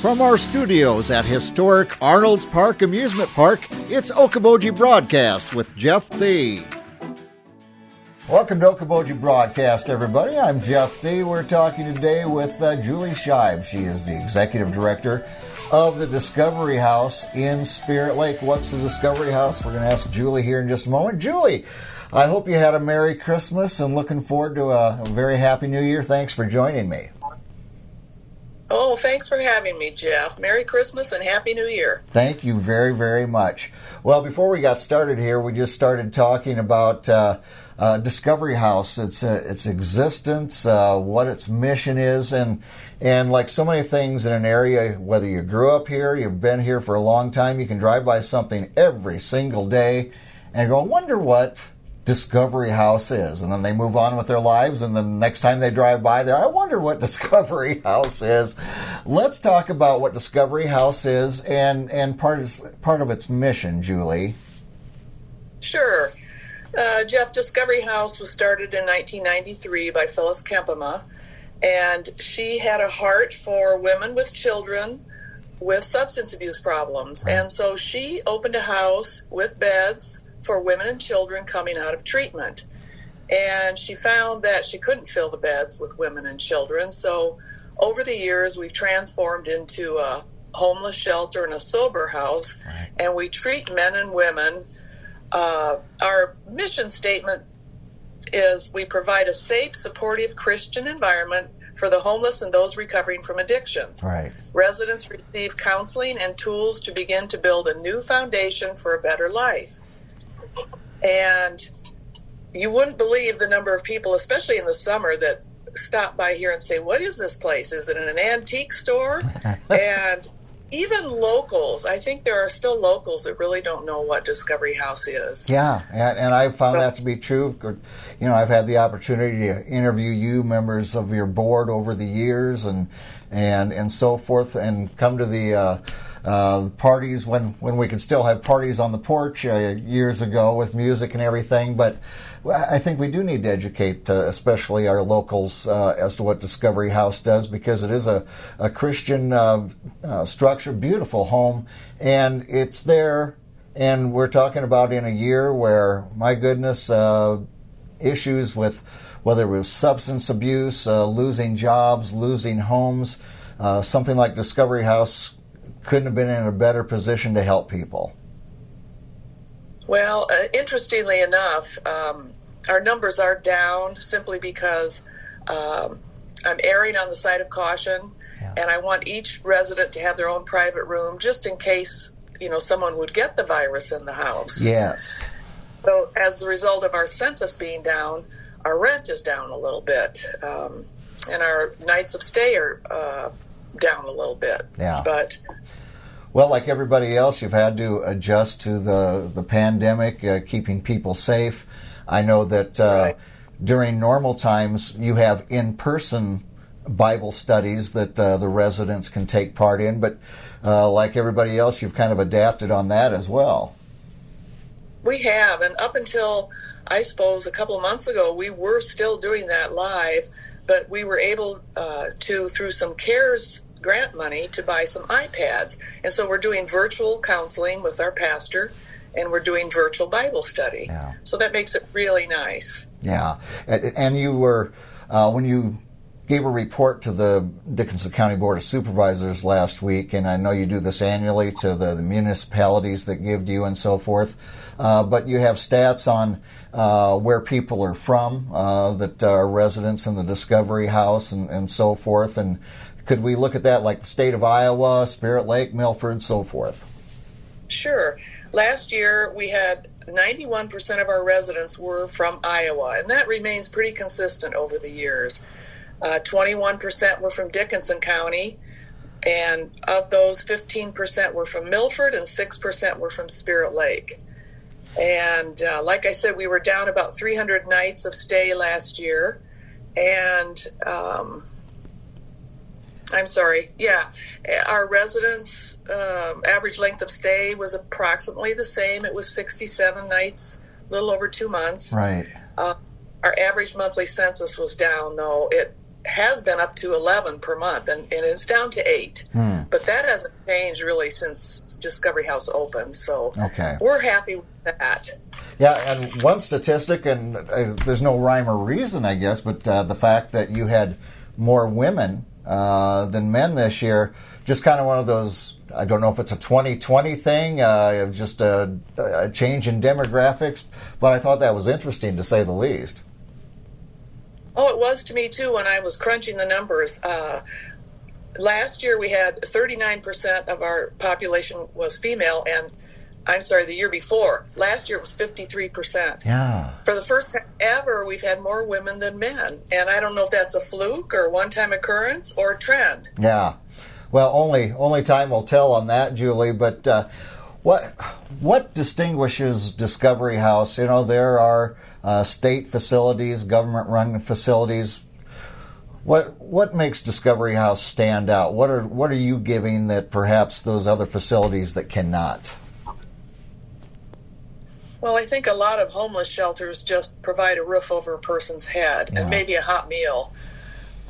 From our studios at historic Arnold's Park Amusement Park, it's Okoboji Broadcast with Jeff Thee. Welcome to Okoboji Broadcast, everybody. I'm Jeff Thee. We're talking today with uh, Julie Scheib. She is the executive director of the Discovery House in Spirit Lake. What's the Discovery House? We're going to ask Julie here in just a moment. Julie, I hope you had a Merry Christmas and looking forward to a very Happy New Year. Thanks for joining me. Oh, thanks for having me, Jeff. Merry Christmas and Happy New Year. Thank you very, very much. Well, before we got started here, we just started talking about uh, uh, Discovery House, its uh, its existence, uh, what its mission is, and and like so many things in an area, whether you grew up here, you've been here for a long time, you can drive by something every single day, and go, wonder what Discovery House is. And then they move on with their lives, and then next time they drive by there, I wonder what Discovery House is. Let's talk about what Discovery House is and, and part, of, part of its mission, Julie. Sure. Uh, Jeff, Discovery House was started in 1993 by Phyllis Kempema, and she had a heart for women with children with substance abuse problems. And so she opened a house with beds for women and children coming out of treatment. And she found that she couldn't fill the beds with women and children. So over the years, we've transformed into a homeless shelter and a sober house, right. and we treat men and women. Uh, our mission statement is we provide a safe, supportive Christian environment for the homeless and those recovering from addictions. Right. Residents receive counseling and tools to begin to build a new foundation for a better life. And you wouldn't believe the number of people, especially in the summer, that stop by here and say, What is this place? Is it an antique store? and even locals, I think there are still locals that really don't know what Discovery House is. Yeah, and, and I've found but, that to be true. You know, I've had the opportunity to interview you, members of your board, over the years, and and and so forth, and come to the. Uh, uh, parties when, when we could still have parties on the porch uh, years ago with music and everything. But I think we do need to educate, uh, especially our locals, uh, as to what Discovery House does because it is a, a Christian uh, uh, structure, beautiful home, and it's there. And we're talking about in a year where, my goodness, issues with whether it was substance abuse, losing jobs, losing homes. something like Discovery House couldn't have been in a better position to help people. Well, uh, interestingly enough, um, our numbers are down simply because um, I'm erring on the side of caution, yeah. and I want each resident to have their own private room just in case you know someone would get the virus in the house. Yes. So, as a result of our census being down, our rent is down a little bit, um, and our nights of stay are uh, down a little bit. Yeah. But well, like everybody else, you've had to adjust to the the pandemic, uh, keeping people safe. I know that uh, right. during normal times, you have in person Bible studies that uh, the residents can take part in, but uh, like everybody else, you've kind of adapted on that as well. We have, and up until I suppose a couple of months ago, we were still doing that live, but we were able uh, to, through some CARES grant money to buy some iPads. And so we're doing virtual counseling with our pastor and we're doing virtual Bible study. Yeah. So that makes it really nice. Yeah. And you were, uh, when you gave a report to the Dickinson County Board of Supervisors last week, and I know you do this annually to the, the municipalities that give to you and so forth. Uh, but you have stats on uh, where people are from, uh, that are residents in the Discovery House and, and so forth. And could we look at that like the state of Iowa, Spirit Lake, Milford, and so forth? Sure. Last year we had 91% of our residents were from Iowa, and that remains pretty consistent over the years. Uh, 21% were from Dickinson County, and of those, 15% were from Milford and 6% were from Spirit Lake. And uh, like I said, we were down about 300 nights of stay last year, and um, I'm sorry. Yeah, our residents' um, average length of stay was approximately the same. It was 67 nights, a little over two months. Right. Uh, our average monthly census was down, though. It has been up to 11 per month, and, and it's down to eight. Hmm. But that hasn't changed really since Discovery House opened. So Okay. we're happy with that. Yeah, and one statistic, and uh, there's no rhyme or reason, I guess, but uh, the fact that you had more women uh, than men this year, just kind of one of those. I don't know if it's a 2020 thing, uh, just a, a change in demographics, but I thought that was interesting to say the least. Oh, it was to me too when I was crunching the numbers. Uh, last year we had 39% of our population was female, and I'm sorry, the year before, last year it was 53%. Yeah. For the first time ever, we've had more women than men. And I don't know if that's a fluke or one time occurrence or a trend. Yeah. Well, only only time will tell on that, Julie. But uh, what what distinguishes Discovery House? You know, there are uh, state facilities, government-run facilities. What what makes Discovery House stand out? What are what are you giving that perhaps those other facilities that cannot? Well, I think a lot of homeless shelters just provide a roof over a person's head Yeah. and maybe a hot meal,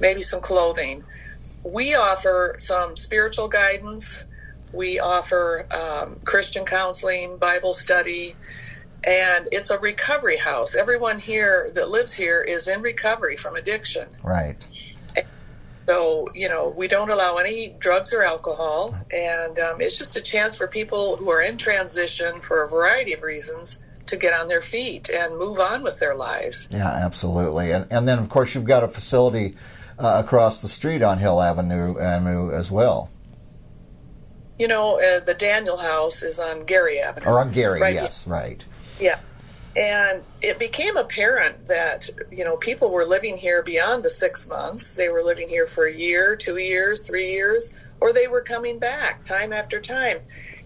maybe some clothing. We offer some spiritual guidance. We offer um, Christian counseling, Bible study, and it's a recovery house. Everyone here that lives here is in recovery from addiction. Right. So, you know, we don't allow any drugs or alcohol. And um, it's just a chance for people who are in transition for a variety of reasons to get on their feet and move on with their lives. Yeah, absolutely. And and then of course you've got a facility uh, across the street on Hill Avenue Avenue as well, You know, uh, the Daniel House is on Gary Avenue. or on Gary. Right. Yes, right. Yeah. And it became apparent that, you know, people were living here beyond the six months. They were living here for a year, two years, three years, or they were coming back time after time.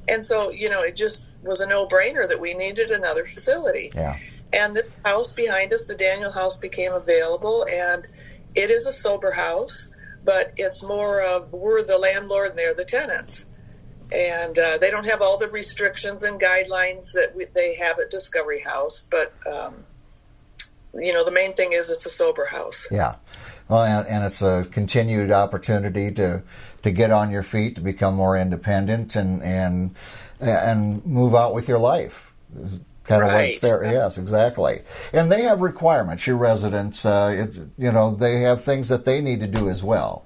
And so, you know, it just was a no brainer that we needed another facility. Yeah. And the house behind us, the Daniel House, became available, and it is a sober house, but it's more of we're the landlord and they're the tenants. And uh, they don't have all the restrictions and guidelines that we, they have at Discovery House, but um, you know the main thing is it's a sober house. Yeah. Well, and, and it's a continued opportunity to to get on your feet, to become more independent, and and and move out with your life. Kind of Right. what's there. Yes, exactly. And they have requirements. Your residents, uh, it's, you know, they have things that they need to do as well.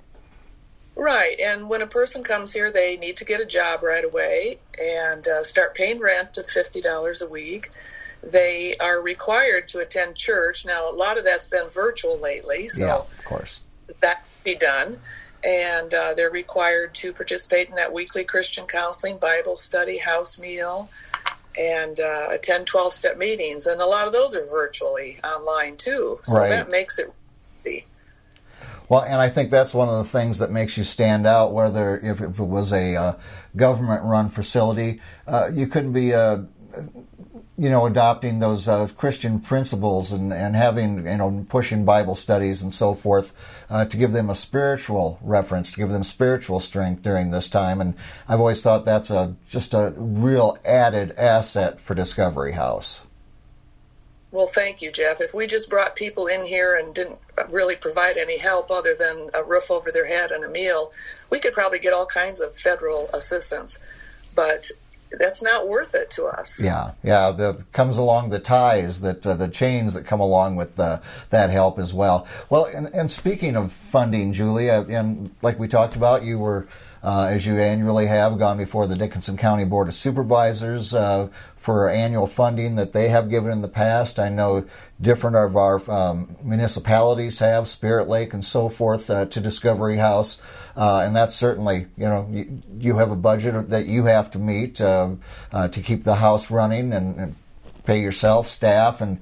Right, and when a person comes here, they need to get a job right away and uh, start paying rent of fifty dollars a week. They are required to attend church. Now, a lot of that's been virtual lately, so yeah, of course. that can be done. And uh, they're required to participate in that weekly Christian counseling, Bible study, house meal, and uh, attend 12 step meetings. And a lot of those are virtually online too. So Right. that makes it easy. Well, and I think that's one of the things that makes you stand out. Whether if, if it was a uh, government-run facility, uh, you couldn't be, uh, you know, adopting those uh, Christian principles and, and having, you know, pushing Bible studies and so forth uh, to give them a spiritual reference, to give them spiritual strength during this time. And I've always thought that's a just a real added asset for Discovery House. Well, thank you, Jeff. If we just brought people in here and didn't really provide any help other than a roof over their head and a meal, we could probably get all kinds of federal assistance. But that's not worth it to us. Yeah, yeah. The comes along the ties that uh, the chains that come along with uh, that help as well. Well, and, and speaking of funding, Julia, and like we talked about, you were. Uh, as you annually have gone before the Dickinson County Board of Supervisors uh, for annual funding that they have given in the past. I know different of our um, municipalities have, Spirit Lake and so forth, uh, to Discovery House. Uh, and that's certainly, you know, you, you have a budget that you have to meet uh, uh, to keep the house running and, and pay yourself, staff, and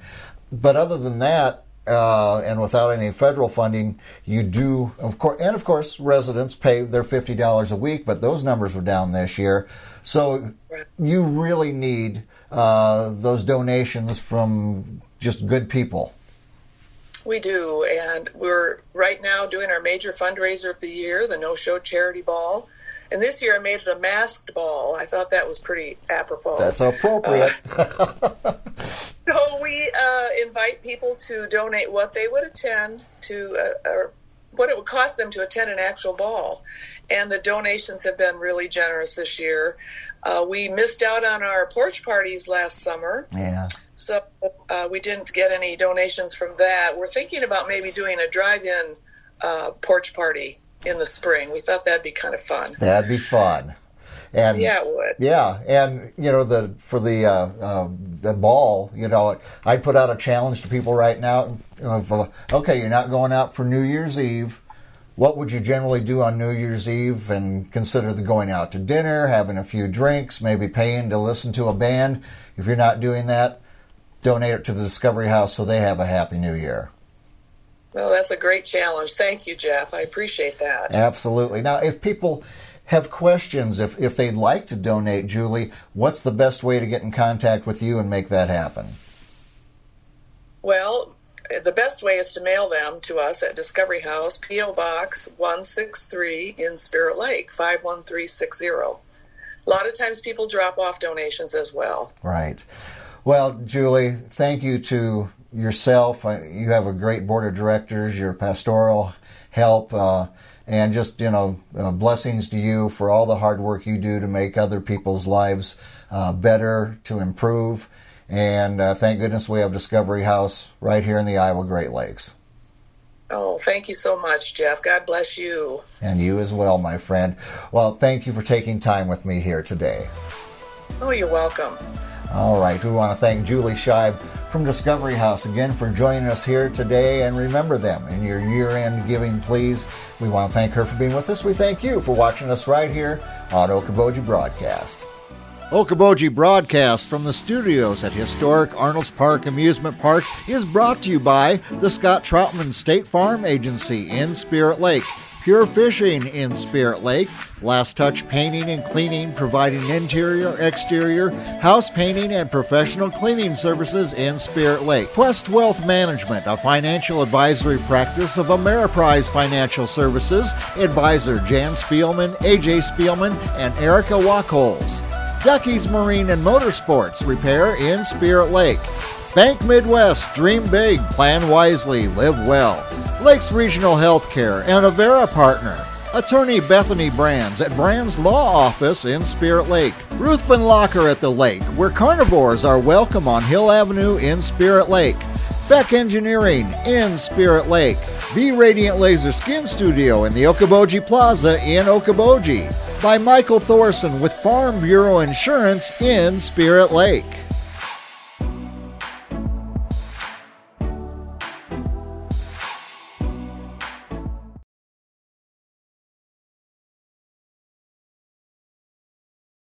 but other than that, uh, and without any federal funding, you do, of course, and of course, residents pay their fifty dollars a week, but those numbers are down this year. So you really need uh, those donations from just good people. We do, and we're right now doing our major fundraiser of the year, the No Show Charity Ball. And this year I made it a masked ball. I thought that was pretty apropos. That's appropriate. So we uh, invite people to donate what they would attend to a, a what it would cost them to attend an actual ball. And the donations have been really generous this year. Uh, we missed out on our porch parties last summer. Yeah. So uh, we didn't get any donations from that. We're thinking about maybe doing a drive in uh, porch party in the spring. We thought that'd be kind of fun. That'd be fun. And yeah, it would. Yeah, and you know the for the uh, uh, the ball, you know, I put out a challenge to people right now of uh, okay, you're not going out for New Year's Eve. What would you generally do on New Year's Eve and consider the going out to dinner, having a few drinks, maybe paying to listen to a band? If you're not doing that, donate it to the Discovery House so they have a happy new year. Well, that's a great challenge. Thank you, Jeff. I appreciate that. Absolutely. Now, if people have questions, if, if they'd like to donate, Julie, what's the best way to get in contact with you and make that happen? Well, the best way is to mail them to us at Discovery House, P.O. Box 163 in Spirit Lake, 51360. A lot of times people drop off donations as well. Right. Well, Julie, thank you to yourself. You have a great board of directors, your pastoral help. Uh, and just you know uh, blessings to you for all the hard work you do to make other people's lives uh, better to improve. And uh, thank goodness we have discovery house right here in the iowa great lakes. Oh thank you so much jeff. God bless you. And you as well my friend. Well thank you for taking time with me here today. Oh you're welcome. All right. We want to thank julie scheib from Discovery House again for joining us here today. And remember them in your year end giving, please. We want to thank her for being with us. We thank you for watching us right here on Okoboji Broadcast. Okoboji Broadcast from the studios at historic Arnolds Park Amusement Park is brought to you by the Scott Troutman State Farm Agency in Spirit Lake. Pure Fishing in Spirit Lake, Last Touch Painting and Cleaning, providing interior, exterior, house painting, and professional cleaning services in Spirit Lake. Quest Wealth Management, a financial advisory practice of Ameriprise Financial Services, advisor Jan Spielman, AJ Spielman, and Erica Wachholz. Ducky's Marine and Motorsports Repair in Spirit Lake. Bank Midwest, dream big, plan wisely, live well. Lakes Regional Healthcare and Avera Partner. Attorney Bethany Brands at Brands Law Office in Spirit Lake. Ruthven Locker at the lake, where carnivores are welcome on Hill Avenue in Spirit Lake. Beck Engineering in Spirit Lake. B Radiant Laser Skin Studio in the Okoboji Plaza in Okoboji. By Michael Thorson with Farm Bureau Insurance in Spirit Lake.